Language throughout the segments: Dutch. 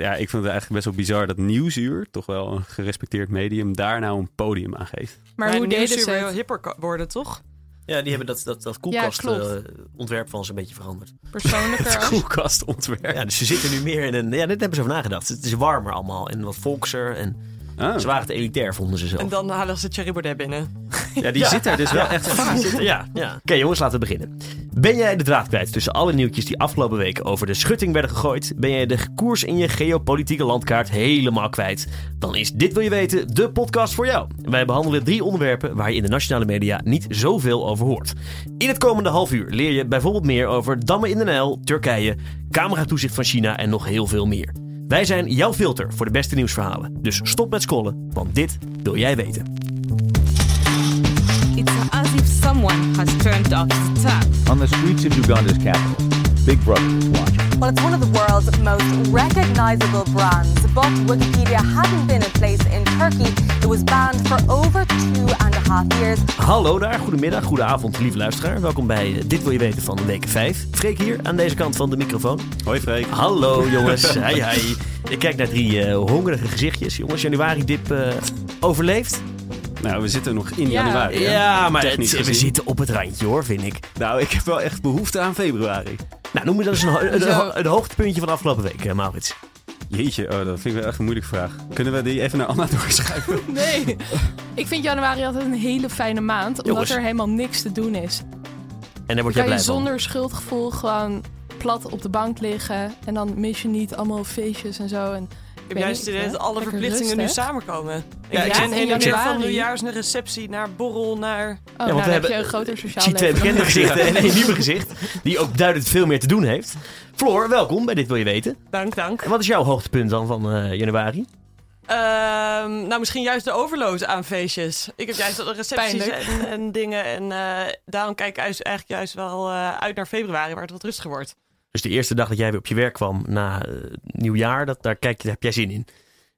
ja, ik vind het eigenlijk best wel bizar dat Nieuwsuur, toch wel een gerespecteerd medium, daar nou een podium aan geeft. Maar hoe deden ze het? hipper worden, toch? Ja, die hebben dat, dat, dat Ja, koelkastontwerp van ze een beetje veranderd. Persoonlijker ook? Koelkastontwerp. Ja, dus ze zitten nu meer in een... Ja, dit hebben ze over nagedacht. Het is warmer allemaal en wat volkser. En Ah. ze waren te elitair, vonden ze zelf. En dan halen ze Thierry Baudet binnen. Ja, die zit er dus wel echt. Ja, ja. Oké jongens, laten we beginnen. Ben jij de draad kwijt tussen alle nieuwtjes die afgelopen week over de schutting werden gegooid? Ben jij de koers in je geopolitieke landkaart helemaal kwijt? Dan is Dit Wil Je Weten de podcast voor jou. Wij behandelen drie onderwerpen waar je in de nationale media niet zoveel over hoort. In het komende half uur leer je bijvoorbeeld meer over dammen in de Nijl, Turkije, cameratoezicht van China en nog heel veel meer. Wij zijn jouw filter voor de beste nieuwsverhalen. Dus stop met scrollen, want dit wil jij weten. It's as if someone has turned off the tap. On the streets of Uganda's capital, Big Brother is watching. Well, it's one of the world's most recognizable brands, but Wikipedia hadn't been in place in Turkey. It was banned for over two and a half years. Hallo daar, goedemiddag, goedenavond, lieve luisteraar. Welkom bij eh, Dit Wil Je Weten van week 5. Freek hier, aan deze kant van de microfoon. Hoi Freek. Hallo jongens, hi hi. Ik kijk naar drie eh, hongerige gezichtjes. Jongens, januari-dip eh, overleefd? Nou, we zitten nog in Ja. januari. hè? Ja, maar het- we zitten op het randje hoor, vind ik. Nou, ik heb wel echt behoefte aan februari. Nou, noem me dan eens een, ho- een, Zo. ho- een hoogtepuntje van de afgelopen week, eh, Maurits. Jeetje, oh, dat vind ik wel echt een moeilijke vraag. Kunnen we die even naar Anna doorschuiven? Nee. Ik vind januari altijd een hele fijne maand, omdat Jongens. er helemaal niks te doen is. En daar word jij je blij van. zonder schuldgevoel gewoon plat op de bank liggen. En dan mis je niet allemaal feestjes en zo. En, heb juist het idee dat alle Lekker verplichtingen nu samenkomen. Ik Ja, ik ben in de van nieuwjaars naar receptie, naar borrel, naar... Oh, want nou, we hebben- je een groter Ik sociaal zie twee bekende gezichten en één nieuwe gezicht. Die ook duidelijk veel meer te doen heeft. Floor, welkom bij Dit Wil Je Weten. Dank, dank. En wat is jouw hoogtepunt dan van eh, januari? Ehm, nou, misschien juist de overload aan feestjes. Ik heb juist recepties en, en dingen. En eh, daarom kijk ik juist, eigenlijk juist wel eh, uit naar februari, waar het wat rustiger wordt. Dus de eerste dag dat jij weer op je werk kwam na eh, nieuwjaar, dat, daar, kijk, daar heb jij zin in.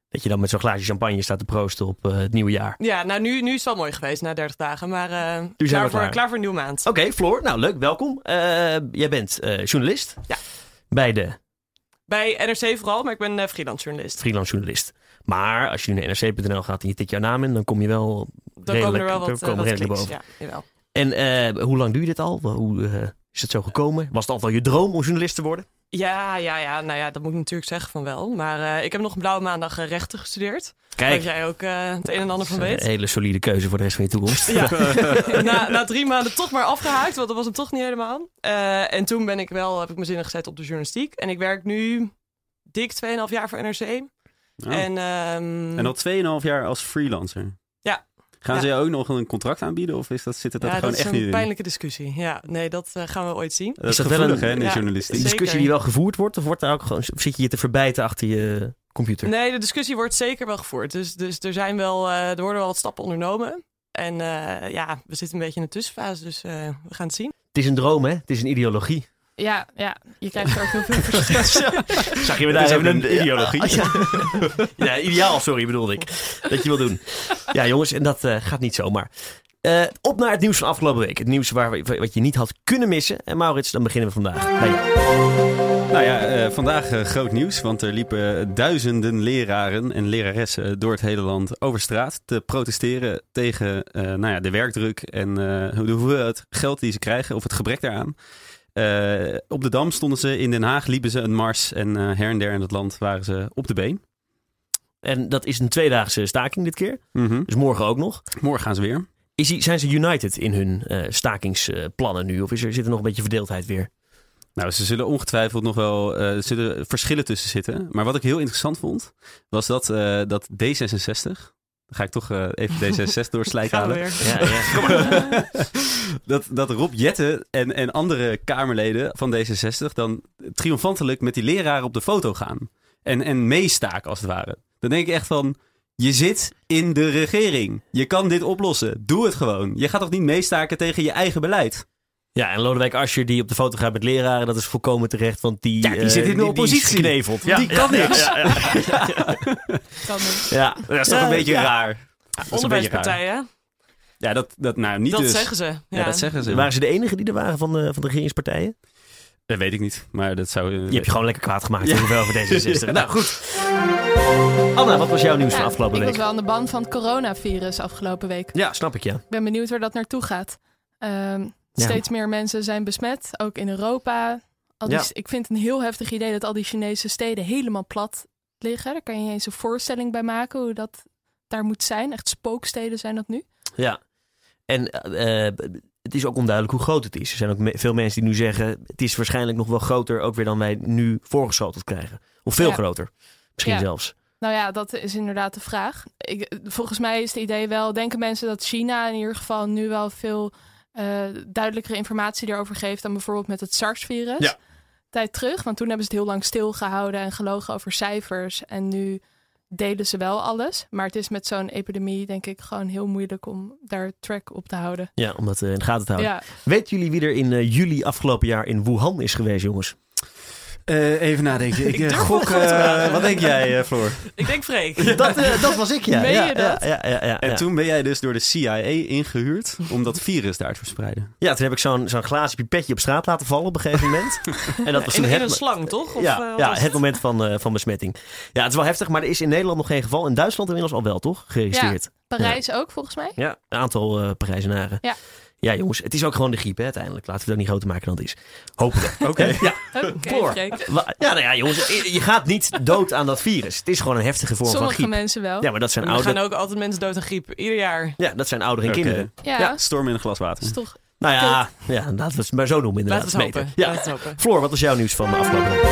Dat je dan met zo'n glaasje champagne staat te proosten op eh, het nieuwe jaar. Ja, nou, nu, nu is het wel mooi geweest na 30 dagen. Maar eh, we klaar, voor, klaar. voor een nieuwe maand. Oké, Floor, nou leuk, welkom. Jij bent journalist. Ja. Bij de Bij NRC vooral, maar ik ben freelance journalist. freelance journalist. Maar als je nu naar nrc.nl gaat en je tikt jouw naam in, dan kom je wel Dan redelijk, komen er wel wat, komen wat redelijk kliks. boven. Ja, jawel. En hoe lang doe je dit al? Hoe is het zo gekomen? Was het altijd al je droom om journalist te worden? Ja, ja, ja, nou ja, dat moet ik natuurlijk zeggen van wel. Maar eh, ik heb nog een blauwe maandag eh, rechten gestudeerd. Waar Kijk, jij ook eh, het een en ander van weet. een hele solide keuze voor de rest van je toekomst. Ja. na, na drie maanden toch maar afgehaakt, want dat was hem toch niet helemaal. Eh, en toen ben ik wel, heb ik mijn zinnen gezet op de journalistiek. En ik werk nu dik 2,5 jaar voor NRC. Oh. En, ehm, En al 2,5 jaar als freelancer. Gaan Ja. ze je ook nog een contract aanbieden? Of is dat, zit het ja, gewoon dat is echt een niet in? pijnlijke discussie. Ja, nee, dat eh, gaan we ooit zien. Dat is, Is dat wel gevoelig een- hè, in de ja, journalistiek. Een discussie die wel gevoerd wordt? Of wordt daar ook gewoon, of zit je je te verbijten achter je computer? Nee, de discussie wordt zeker wel gevoerd. Dus, dus er, zijn wel, eh, er worden wel wat stappen ondernomen. En eh, ja, we zitten een beetje in de tussenfase, dus eh, we gaan het zien. Het is een droom, hè? Het is een ideologie. Ja, ja, je krijgt er ook heel veel verschil. Zag je me Het daar even een ideologie. Ja. ja, ideaal, sorry, bedoelde ik. Dat je wil doen. Ja, jongens, en dat eh, gaat niet zomaar. Eh, op naar het nieuws van afgelopen week. Het nieuws waar, we- wat je niet had kunnen missen. En Maurits, dan beginnen we vandaag bij jou. Nou ja, eh, vandaag eh, groot nieuws, want er liepen duizenden leraren en leraressen door het hele land over straat te protesteren tegen eh, nou ja, de werkdruk en eh, de hoeveelheid geld die ze krijgen of het gebrek daaraan. Eh, op de Dam stonden ze, in Den Haag liepen ze een mars en eh, her en der in het land waren ze op de been. En dat is een tweedaagse staking dit keer. Mhm. Dus morgen ook nog. Morgen gaan ze weer. Is die, zijn ze united in hun eh, stakingsplannen nu? Of is er, zit er nog een beetje verdeeldheid weer? Nou, ze zullen ongetwijfeld nog wel er zullen verschillen tussen zitten. Maar wat ik heel interessant vond, was dat, dat D66. Dan ga ik toch eh, even D66 door slijk halen. weer. Ja, ja. dat, dat Rob Jetten en, en andere Kamerleden van D66 dan triomfantelijk met die leraren op de foto gaan. En, en meestaken als het ware. Dan denk ik echt van, je zit in de regering. Je kan dit oplossen. Doe het gewoon. Je gaat toch niet meestaken tegen je eigen beleid? Ja, en Lodewijk Asscher die op de foto gaat met leraren, dat is volkomen terecht. Want die, Ja, die eh, zit in de oppositie. Gekneveld. Ja, Die kan niks. Ja, ja, ja. Kan niet. Ja. Dat is toch Ja, een beetje ja. raar. Onderwijspartijen, Ja, dat, dat nou niet dat dus. zeggen ze. Ja. Ja, dat zeggen ze. Waren ze de enige die er waren van de, van de regeringspartijen? Dat weet ik niet, maar dat zou... eh, Je hebt je gewoon lekker kwaad gemaakt ja. over D66. nou goed. Anna, wat was jouw nieuws van afgelopen ik week? was wel aan de band van het coronavirus afgelopen week. Ja, snap ik ja. Ik ben benieuwd waar dat naartoe gaat. Ehm, Ja. Steeds meer mensen zijn besmet, ook in Europa. Al die, Ja. Ik vind het een heel heftig idee dat al die Chinese steden helemaal plat liggen. Daar kan je je eens een voorstelling bij maken hoe dat daar moet zijn. Echt spooksteden zijn dat nu. Ja. En eh, het is ook onduidelijk hoe groot het is. Er zijn ook me- veel mensen die nu zeggen... het is waarschijnlijk nog wel groter ook weer dan wij nu voorgeschoteld krijgen. Of veel Ja. groter. Misschien zelfs. Nou ja, dat is inderdaad de vraag. Ik, volgens mij is het idee wel, denken mensen dat China in ieder geval nu wel veel eh, duidelijkere informatie erover geeft dan bijvoorbeeld met het SARS-virus. Ja. Tijd terug, want toen hebben ze het heel lang stilgehouden en gelogen over cijfers. En nu delen ze wel alles. Maar het is met zo'n epidemie denk ik gewoon heel moeilijk om daar track op te houden. Ja, om dat eh, in de gaten te houden. Ja, Weten jullie wie er in eh, juli afgelopen jaar in Wuhan is geweest, jongens? Eh, even nadenken. Ik, Ik eh, gok... eh, wat denk jij, eh, Floor? Ik denk Freek. Dat, eh, dat was ik, ja. Meen ja, je dat? Ja, ja, ja, ja, En ja. toen ben jij dus door de CIA ingehuurd om dat virus daar te verspreiden. Ja, toen heb ik zo'n zo'n glazen pipetje op straat laten vallen op een gegeven moment. en dat was In, in het, een slang, toch? Of, ja, eh, het moment van, eh, van besmetting. Ja, het is wel heftig, maar er is in Nederland nog geen geval. In Duitsland inmiddels al wel, toch? Geregistreerd. Parijs ook volgens mij. Ja, een aantal eh Parijzenaren. Ja. Ja, jongens, het is ook gewoon de griep, hè, uiteindelijk. Laten we dat niet groter maken dan het is. Hopelijk. Oké. Ja, Oké, Floor. Freek. Wa- ja, nou ja, jongens, je gaat niet dood aan dat virus. Het is gewoon een heftige vorm van Sommige griep. mensen wel. Ja, maar dat zijn, Er oude, gaan ook altijd mensen dood aan griep. Ieder jaar. ja, dat zijn ouderen en kinderen. ja, Ja, storm in een glas water. is toch Nou ja, ja, laten we het maar zo noemen Laten inderdaad. we het. Ja. Laten we het hopen. Floor, wat was jouw nieuws van de afgelopen week?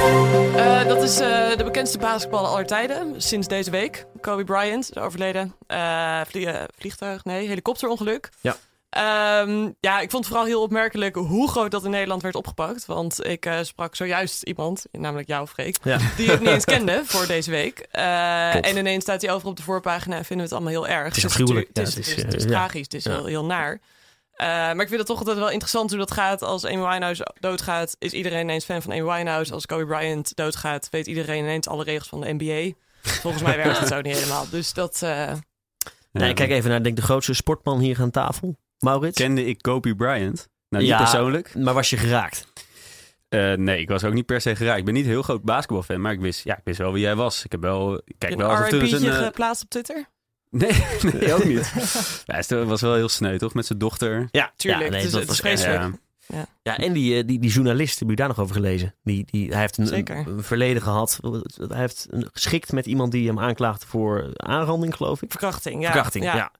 Eh, dat is eh, de bekendste basketballer aller tijden. Sinds deze week. Kobe Bryant, is overleden. Eh, vlie- eh, vliegtuig, nee, helikopterongeluk. Ja. Ehm, ja, ik vond het vooral heel opmerkelijk hoe groot dat in Nederland werd opgepakt. Want ik eh, sprak zojuist iemand, namelijk jou, Freek, Ja. die ik niet eens kende voor deze week. Eh, Klopt. en ineens staat hij over op de voorpagina en vinden we het allemaal heel erg. Het is afschuwelijk. Het is, Ja, het is, het is, het is ja. tragisch, het is Ja. heel, heel naar. Eh, maar ik vind het toch altijd wel interessant hoe dat gaat. Als Amy Winehouse doodgaat, is iedereen ineens fan van Amy Winehouse. Als Kobe Bryant doodgaat, weet iedereen ineens alle regels van de NBA. Volgens mij werkt het zo niet helemaal. Dus dat... eh, Nee, Ja. kijk even naar denk, de grootste sportman hier aan tafel. Maurits. Kende ik Kobe Bryant? Nou, niet Ja. persoonlijk. Maar was je geraakt? Eh, nee, ik was ook niet per se geraakt. Ik ben niet een heel groot basketbalfan, maar ik wist, ja, ik wist wel wie jij was. Ik heb wel, ik kijk een wel af en toe eens R&B'tje een... eh, geplaatst op Twitter? Nee, nee, ook niet. ja, het was wel heel sneu, toch? Met zijn dochter. Ja, Tuurlijk, Ja, nee, het is- dat het is was echt- vreselijk. Ja. Ja, en die, eh, die, die journalist, heb je daar nog over gelezen? Die, die, hij heeft een, verleden gehad. Hij heeft een, geschikt met iemand die hem aanklaagde voor aanranding, geloof ik. Verkrachting, ja. Verkrachting, ja.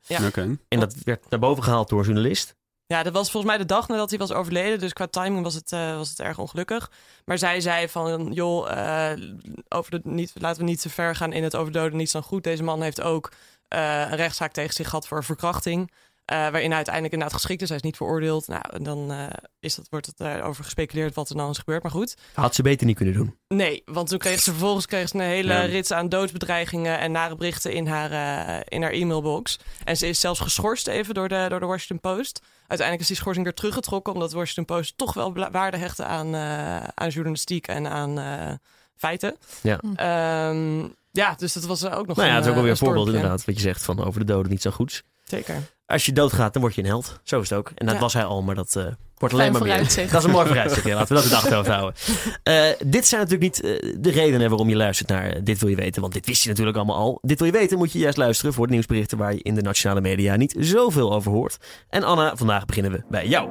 En dat werd naar boven gehaald door een journalist. Ja, dat was volgens mij de dag nadat hij was overleden. Dus qua timing was het, eh, was het erg ongelukkig. Maar zij zei van, joh, eh, over de, niet, laten we niet te ver gaan in het overdoden niets dan goed. Deze man heeft ook eh, een rechtszaak tegen zich gehad voor verkrachting. Eh, waarin hij uiteindelijk inderdaad geschikt is. Hij is niet veroordeeld. Nou, en dan eh, is dat, wordt het eh, over gespeculeerd wat er dan is gebeurd. Maar goed, Had ze beter niet kunnen doen. Nee, want toen kreeg ze vervolgens kreeg ze een hele Ja. rits aan doodsbedreigingen en nare berichten in haar, eh, in haar e-mailbox. En ze is zelfs geschorst even door de, door de Washington Post. Uiteindelijk is die schorsing weer teruggetrokken, omdat de Washington Post toch wel waarde hechtte aan, eh, aan journalistiek en aan eh, feiten. Ja. Ehm, ja, dus dat was eh, ook nog Nou ja, een, het is ook wel weer eh, een voorbeeld inderdaad. Wat je zegt van over de doden niet zo goeds. Zeker. Als je doodgaat, dan word je een held. Zo is het ook. En dat Ja. was hij al, maar dat eh, wordt alleen maar meer. Dat is een mooi vooruitzicht. Ja. Laten we dat in de achterhoofd houden. Eh, dit zijn natuurlijk niet eh, de redenen waarom je luistert naar Dit Wil Je Weten. Want dit wist je natuurlijk allemaal al. Dit Wil Je Weten moet je juist luisteren voor de nieuwsberichten waar je in de nationale media niet zoveel over hoort. En Anna, vandaag beginnen we bij jou.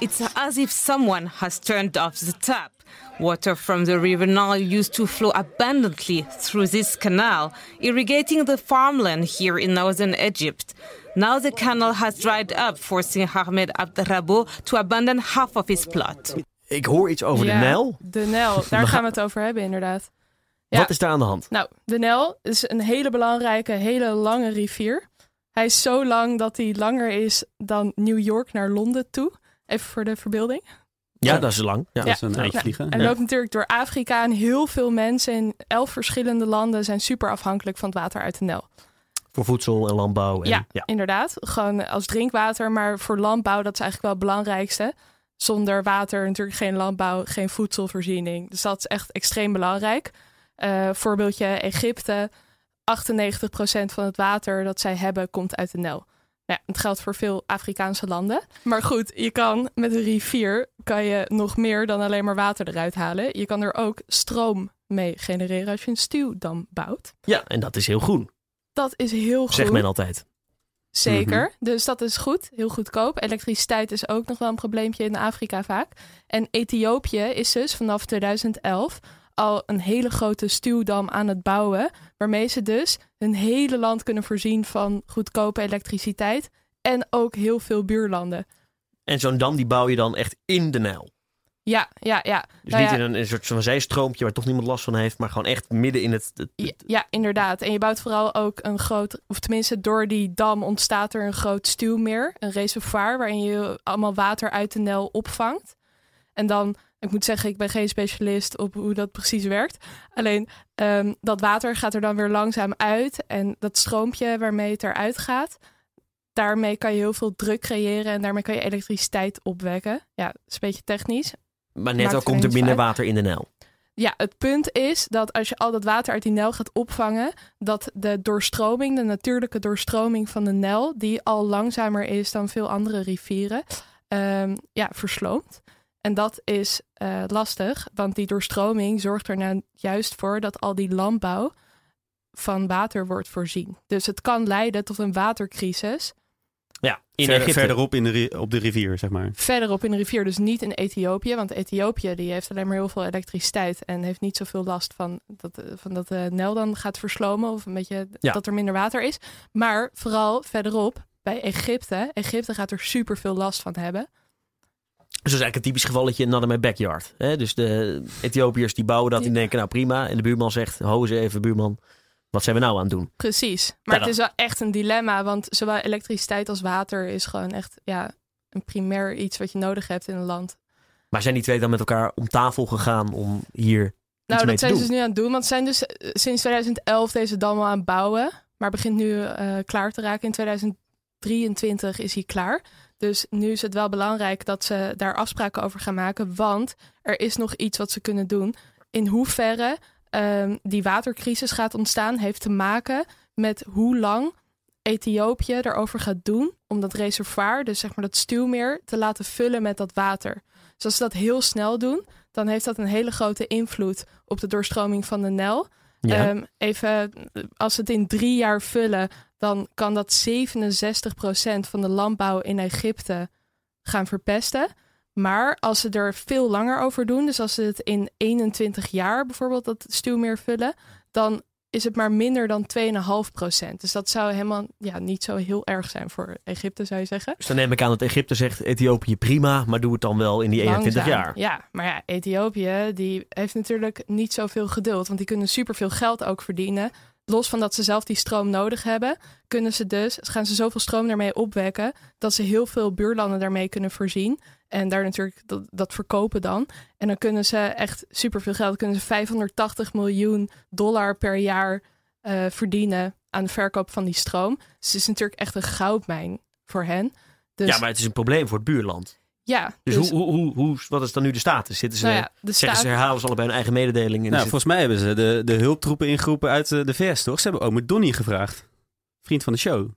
It's as if someone has turned off the tap. Water from the river Nile used to flow abundantly through this canal, irrigating the farmland here in northern Egypt. Now the canal has dried up, forcing Ahmed Abdrabo to abandon half of his plot. Ik hoor iets over Ja, de Nijl. De Nijl, daar gaan we het over hebben inderdaad. Ja. Wat is daar aan de hand? Nou, de Nijl is een hele belangrijke, hele lange rivier. Hij is zo lang dat hij langer is dan New York naar Londen toe. Even voor de verbeelding. Ja, dat is lang. Ja. Dat is een vliegen. Ja. loopt natuurlijk door Afrika en heel veel mensen in elf verschillende landen zijn super afhankelijk van het water uit de Nijl. Voor voedsel en landbouw. En, Ja, ja. inderdaad. Gewoon als drinkwater, maar voor landbouw, dat is eigenlijk wel het belangrijkste. Zonder water natuurlijk geen landbouw, geen voedselvoorziening. Dus dat is echt extreem belangrijk. Eh, voorbeeldje Egypte. 98% van het water dat zij hebben komt uit de Nijl. Nou, ja, het geldt voor veel Afrikaanse landen. Maar goed, je kan met een rivier kan je nog meer dan alleen maar water eruit halen. Je kan er ook stroom mee genereren als je een stuwdam bouwt. Ja, en dat is heel groen, Dat is heel goed. zegt men altijd. Zeker. Mhm. Dus dat is goed. Heel goedkoop. Elektriciteit is ook nog wel een probleempje in Afrika vaak. En Ethiopië is dus vanaf 2011 al een hele grote stuwdam aan het bouwen. Waarmee ze dus hun hele land kunnen voorzien van goedkope elektriciteit. En ook heel veel buurlanden. En zo'n dam die bouw je dan echt in de Nijl. Ja, ja, ja. Dus Nou niet ja, in een, een soort van zijstroompje waar toch niemand last van heeft, maar gewoon echt midden in het... het- Ja, ja, inderdaad. En je bouwt vooral ook een groot, of tenminste door die dam ontstaat er een groot stuwmeer, een reservoir waarin je allemaal water uit de Nel opvangt. En dan, ik moet zeggen, ik ben geen specialist op hoe dat precies werkt. Alleen ehm, dat water gaat er dan weer langzaam uit en dat stroompje waarmee het eruit gaat, daarmee kan je heel veel druk creëren en daarmee kan je elektriciteit opwekken. Ja, dat is een beetje technisch. maar net al komt er minder uit. water in de Nijl. Ja, het punt is dat als je al dat water uit die Nijl gaat opvangen, dat de doorstroming, de natuurlijke doorstroming van de Nijl, die al langzamer is dan veel andere rivieren, ehm, ja, versloomt. En dat is eh, lastig, want die doorstroming zorgt er nou juist voor dat al die landbouw van water wordt voorzien. Dus het kan leiden tot een watercrisis Ja, in Verder- verderop in de, op de rivier, zeg maar. verderop in de rivier, dus niet in Ethiopië. Want Ethiopië die heeft alleen maar heel veel elektriciteit en heeft niet zoveel last van dat, eh, van dat de Nel dan gaat verslomen of een beetje Ja. dat er minder water is. Maar vooral verderop bij Egypte. Egypte gaat er super veel last van hebben. Dus dat is eigenlijk een typisch gevalletje in my backyard. Hè? Dus de Ethiopiërs die bouwen dat, die Ja. denken nou prima. En de buurman zegt, ho eens even buurman, wat zijn we nou aan het doen? Precies. Maar het is wel echt een dilemma, want zowel elektriciteit als water is gewoon echt ja, een primair iets wat je nodig hebt in een land. Maar zijn die twee dan met elkaar om tafel gegaan om hier iets Nou, mee dat zijn ze dus nu aan het doen. Want ze zijn dus eh, sinds 2011 deze dam al aan het bouwen. Maar begint nu eh, klaar te raken. In 2023 is hij klaar. Dus nu is het wel belangrijk dat ze daar afspraken over gaan maken. Want er is nog iets wat ze kunnen doen. In hoeverre ehm, die watercrisis gaat ontstaan, heeft te maken met hoe lang Ethiopië erover gaat doen om dat reservoir, dus zeg maar dat stuwmeer, te laten vullen met dat water. Dus als ze dat heel snel doen, dan heeft dat een hele grote invloed op de doorstroming van de. Ja. Ehm, even, als ze het in drie jaar vullen, dan kan dat 67% van de landbouw in Egypte gaan verpesten. Maar als ze er veel langer over doen, dus als ze het in 21 jaar bijvoorbeeld dat stuwmeer vullen, dan is het maar minder dan 2,5%. Dus dat zou helemaal ja, niet zo heel erg zijn voor Egypte, zou je zeggen. Dus dan neem ik aan dat Egypte zegt Ethiopië prima, maar doe het dan wel in die 21 Langzaam. jaar. Ja, maar ja, Ethiopië die heeft natuurlijk niet zoveel geduld. Want die kunnen superveel geld ook verdienen. Los van dat ze zelf die stroom nodig hebben, kunnen ze dus, gaan ze zoveel stroom daarmee opwekken, dat ze heel veel buurlanden daarmee kunnen voorzien. En daar natuurlijk dat, dat verkopen dan. En dan kunnen ze echt superveel geld, kunnen ze 580 miljoen dollar per jaar eh, verdienen aan de verkoop van die stroom. Dus het is natuurlijk echt een goudmijn voor hen. Dus Ja, maar het is een probleem voor het buurland. Ja, Dus, hoe, hoe, hoe, hoe, wat is dan nu de status? Zitten ze, nou ja, de staat, ze herhalen ze allebei hun eigen mededeling? Nou, volgens mij hebben ze de, de hulptroepen ingeroepen uit eh, de VS, toch? Ze hebben ook met Donnie gevraagd. Vriend van de show.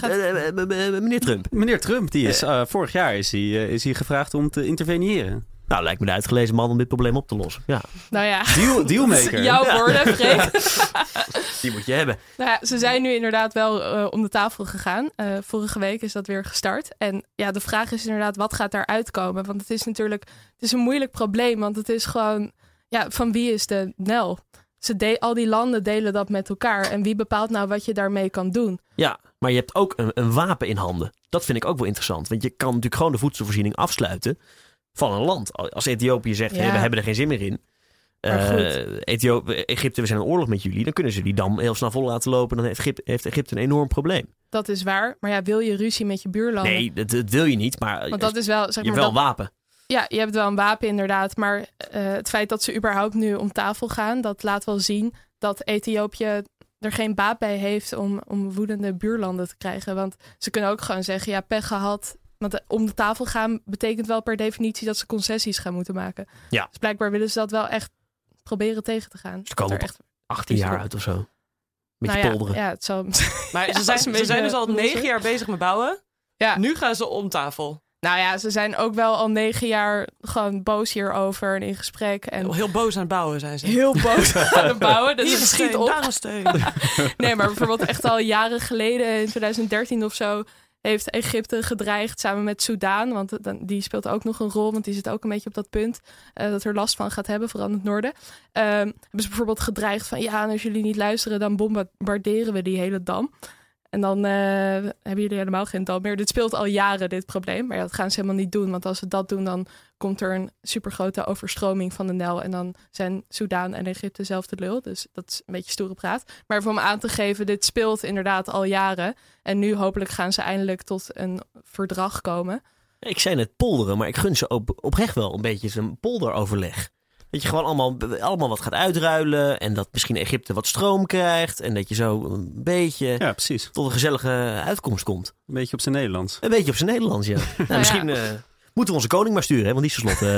gaat- Eh, eh, meneer Trump. Meneer Trump, die is, vorig jaar is hij, is hij gevraagd om te interveneren. Nou, lijkt me de uitgelezen man om dit probleem op te lossen. Ja, nou ja, Deal, dealmaker. Jouw Ja. woorden, Freek. die moet je hebben. nou ja, ze zijn nu inderdaad wel eh, om de tafel gegaan. Eh, vorige week is dat weer gestart. En ja, de vraag is inderdaad, wat gaat daar uitkomen? Want het is natuurlijk het is een moeilijk probleem. Want het is gewoon, ja, van wie is de Nel? Ze de al die landen delen dat met elkaar. En wie bepaalt nou wat je daarmee kan doen? Ja, maar je hebt ook een, een wapen in handen. Dat vind ik ook wel interessant. Want je kan natuurlijk gewoon de voedselvoorziening afsluiten van een land. Als Ethiopië zegt, Ja. hey, we hebben er geen zin meer in. Eh, goed. Ethio- Egypte, we zijn in oorlog met jullie. Dan kunnen ze die dam heel snel vol laten lopen. Dan heeft Egypte, heeft Egypte een enorm probleem. Dat is waar. Maar ja, wil je ruzie met je buurlanden? Nee, dat, dat wil je niet. Maar Want dat is wel, je zeg hebt maar, wel dat- een wapen. Ja, je hebt wel een wapen inderdaad. Maar eh, het feit dat ze überhaupt nu om tafel gaan, dat laat wel zien dat Ethiopië er geen baat bij heeft om, om woedende buurlanden te krijgen. Want ze kunnen ook gewoon zeggen, ja, pech gehad. Want eh, om de tafel gaan betekent wel per definitie dat ze concessies gaan moeten maken. Ja. Dus blijkbaar willen ze dat wel echt proberen tegen te gaan. Ze komen Dat er op echt 18 is jaar uit of zo. Beetje nou ja, polderen. Ja, het zal... Maar Ja, ze, zijn, ze zijn dus al negen jaar bezig met bouwen. ja. Nu gaan ze om tafel. Nou ja, ze zijn ook wel al negen jaar gewoon boos hierover en in gesprek. En Heel boos aan het bouwen zijn ze. heel boos aan het bouwen. Dus Hier het schiet op. daar een steen. Nee, maar bijvoorbeeld echt al jaren geleden, in 2013 of zo, heeft Egypte gedreigd samen met Soudaan. Want die speelt ook nog een rol, want die zit ook een beetje op dat punt eh, dat er last van gaat hebben, vooral in het noorden. Ehm, hebben ze bijvoorbeeld gedreigd van ja, als jullie niet luisteren, dan bombarderen we die hele dam. En dan eh, hebben jullie helemaal geen dam meer. Dit speelt al jaren, dit probleem. Maar dat gaan ze helemaal niet doen. Want als ze dat doen, dan komt er een supergrote overstroming van de Nijl. En dan zijn Soudaan en Egypte zelf de lul. Dus dat is een beetje stoere praat. Maar om aan te geven, dit speelt inderdaad al jaren. En nu hopelijk gaan ze eindelijk tot een verdrag komen. Ik zei net polderen, maar ik gun ze op, oprecht wel een beetje zo'n polderoverleg. Dat je gewoon allemaal, allemaal wat gaat uitruilen. En dat misschien Egypte wat stroom krijgt. En dat je zo een beetje Ja, precies. tot een gezellige uitkomst komt. Een beetje op zijn Nederlands. Een beetje op zijn Nederlands, ja. nou, misschien eh, moeten we onze koning maar sturen. Hè? Want die is tenslotte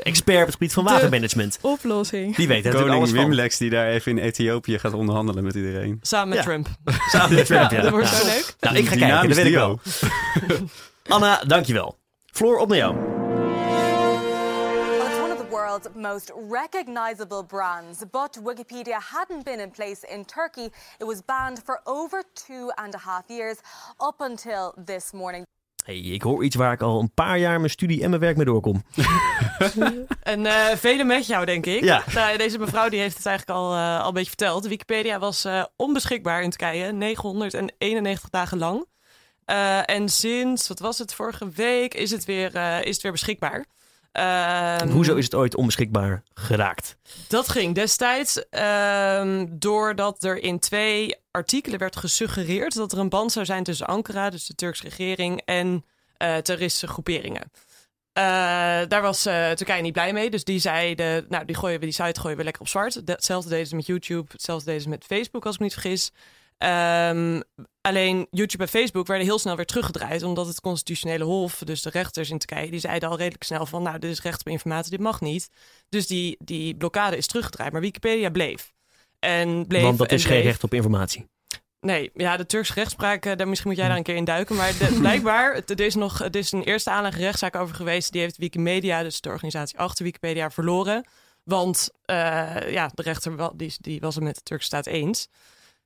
eh, expert op het gebied van De- watermanagement. Oplossing. Die weet natuurlijk Koning alles van. Wimlex die daar even in Ethiopië gaat onderhandelen met iedereen. Samen met Ja. Trump. Samen met Trump, ja. dat wordt Ja. zo leuk. Nou, ik ga kijken, dat weet ik wel. Anna, dankjewel. Floor, op naar jou. Well, it's one of the world's most recognizable brands, but Wikipedia hadn't been in place in Turkey. It was banned for over two and a half years, up until this morning. Hey, ik hoor iets waar ik al een paar jaar mijn studie en mijn werk mee doorkom. En eh velen met jou, denk ik. Ja. Nou, deze mevrouw die heeft het eigenlijk al, eh, al een beetje verteld. Wikipedia was eh, onbeschikbaar in Turkije, 991 dagen lang. Eh, en sinds, wat was het, vorige week is het weer, eh, is het weer beschikbaar. Ehm, Hoezo is het ooit onbeschikbaar geraakt? Dat ging destijds ehm, doordat er in twee artikelen werd gesuggereerd dat er een band zou zijn tussen Ankara, dus de Turkse regering, en eh, terroristische groeperingen. Eh, daar was eh, Turkije niet blij mee, dus die zeiden, nou die gooien we die site gooien we lekker op zwart. Hetzelfde deden ze met YouTube, hetzelfde deden ze met Facebook als ik me niet vergis. Ehm, alleen YouTube en Facebook werden heel snel weer teruggedraaid, omdat het constitutionele hof, dus de rechters in Turkije, die zeiden al redelijk snel van, nou dit is recht op informatie, dit mag niet. Dus die, die blokkade is teruggedraaid, maar Wikipedia bleef. En bleef Want dat is geen recht op informatie. Nee, ja, de Turkse rechtspraak, eh, daar misschien moet jij daar een keer in duiken. Maar de- blijkbaar, het- er is nog er is een eerste aanleg rechtszaak over geweest. Die heeft Wikimedia, dus de organisatie achter Wikipedia, verloren. Want eh, ja, de rechter die, die was het met de Turkse staat eens.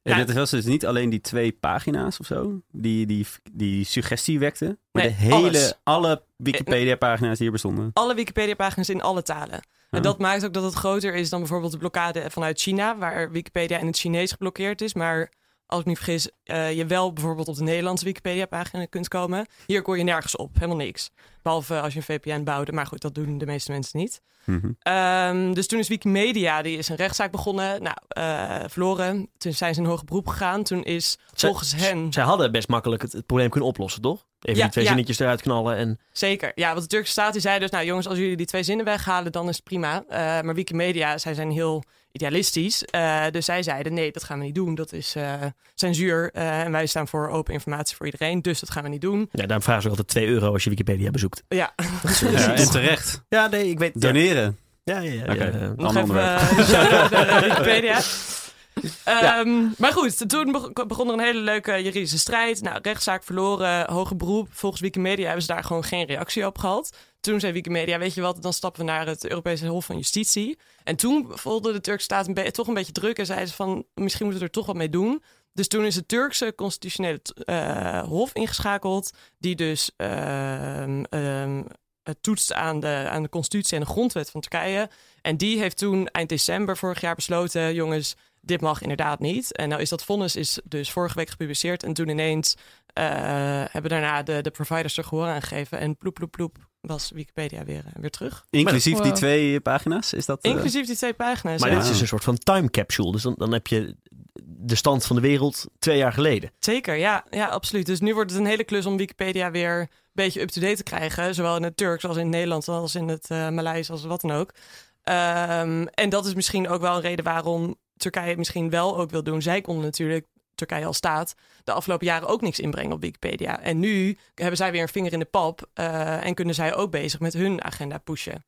En Ja. dit was dus niet alleen die twee pagina's of zo, die, die, die suggestie wekten. Maar Nee, de hele, alles. alle Wikipedia-pagina's die er bestonden. Alle Wikipedia-pagina's in alle talen. En dat maakt ook dat het groter is dan bijvoorbeeld de blokkade vanuit China, waar Wikipedia in het Chinees geblokkeerd is. Maar als ik niet vergis, eh, je wel bijvoorbeeld op de Nederlandse Wikipedia-pagina kunt komen. Hier kon je nergens op, helemaal niks. Behalve als je een VPN bouwde. Maar goed, dat doen de meeste mensen niet. Mhm. Ehm, dus toen is Wikimedia, die is een rechtszaak begonnen. Nou, eh, verloren. Toen zijn ze in hoger beroep gegaan. Toen is Zij- volgens hen... Zij hadden best makkelijk het, het probleem kunnen oplossen, toch? Even Ja, die twee ja. zinnetjes eruit knallen en... Zeker. Ja, want de Turkse staat die zei dus... Nou jongens, als jullie die twee zinnen weghalen, dan is het prima. Eh, maar Wikimedia, zij zijn heel idealistisch. Eh, dus zij zeiden, nee, dat gaan we niet doen. Dat is eh, censuur. Eh, en wij staan voor open informatie voor iedereen. Dus dat gaan we niet doen. Ja, daarom vragen ze ook altijd 2 euro als je Wikipedia bezoekt. Ja, Ja, en terecht. Ja, nee, ik weet... Ja, Doneren. ja, ja. ja, Oké. ja. Nog even onderwerp. Eh. Ehm, Maar goed, toen beg- begon er een hele leuke juridische strijd. Nou, rechtszaak verloren, hoger beroep. Volgens Wikimedia hebben ze daar gewoon geen reactie op gehad. Toen zei Wikimedia, weet je wat, dan stappen we naar het Europese Hof van Justitie. En toen voelde de Turkse staat een toch een beetje druk en zeiden ze van, misschien moeten we er toch wat mee doen. Dus toen is het Turkse constitutionele eh, hof ingeschakeld, die dus het toetst aan de, aan de constitutie en de grondwet van Turkije. En die heeft toen eind december vorig jaar besloten, jongens, dit mag inderdaad niet. En nou is dat vonnis is dus vorige week gepubliceerd. En toen ineens eh, hebben daarna de, de providers er gehoor aan gegeven. En ploep, ploep, ploep was Wikipedia weer, eh, weer terug. Inclusief die Wow. twee pagina's, is dat... eh, Inclusief die twee pagina's. Maar ja. dit is een soort van time capsule. Dus dan, dan heb je de stand van de wereld twee jaar geleden. Zeker, ja, ja, absoluut. Dus nu wordt het een hele klus om Wikipedia weer een beetje up-to-date te krijgen. Zowel in het Turks als in het Nederlands, als in het eh Maleis, als wat dan ook. Ehm, en dat is misschien ook wel een reden waarom Turkije misschien wel ook wil doen. Zij konden natuurlijk, Turkije als staat, de afgelopen jaren ook niks inbrengen op Wikipedia. En nu hebben zij weer een vinger in de pap eh, en kunnen zij ook bezig met hun agenda pushen.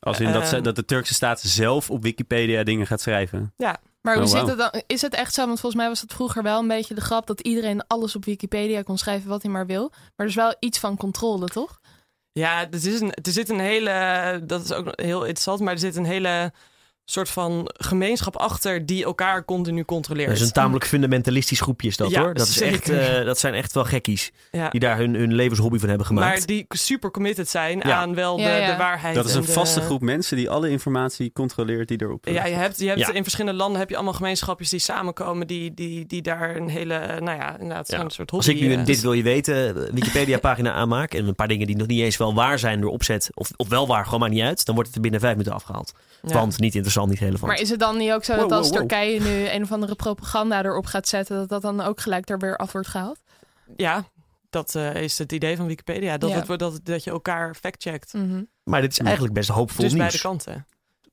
Als in dat, ze, Ehm. dat de Turkse staat zelf op Wikipedia dingen gaat schrijven. Ja, Maar hoe Oh, zit wauw. het dan? Is het echt zo? Want volgens mij was het vroeger wel een beetje de grap dat iedereen alles op Wikipedia kon schrijven wat hij maar wil. Maar er is wel iets van controle, toch? Ja, er, is een, er zit een hele, dat is ook heel interessant, maar er zit een hele soort van gemeenschap achter die elkaar continu controleert. Dat is een tamelijk fundamentalistisch groepje is dat Ja, hoor. Dat, is echt, eh, dat zijn echt wel gekkies. ja. Die daar hun, hun levenshobby van hebben gemaakt. Maar die super committed zijn Ja. aan wel de, Ja, ja. de waarheid. Dat is en een de- vaste groep mensen die alle informatie controleert die erop Ja, je hebt, je hebt Ja. in verschillende landen heb je allemaal gemeenschapjes die samenkomen, die, die, die daar een hele, nou ja, inderdaad, Ja. zo'n soort hobby... Als ik nu een eh, Dit Wil Je Weten eh, Wikipedia-pagina aanmaak... en een paar dingen die nog niet eens wel waar zijn door opzet... of, of wel waar, gewoon maar niet uit... dan wordt het er binnen vijf minuten afgehaald. ja. Want niet interessant, niet relevant. Maar is het dan niet ook zo Wow, dat als wow, wow. Turkije nu een of andere propaganda erop gaat zetten, dat dat dan ook gelijk er weer af wordt gehaald? Ja, dat eh, is het idee van Wikipedia. Dat, Ja. het, wordt- dat, dat je elkaar fact-checkt. Mhm. Maar dit is eigenlijk best hoopvol Dus nieuws. beide kanten.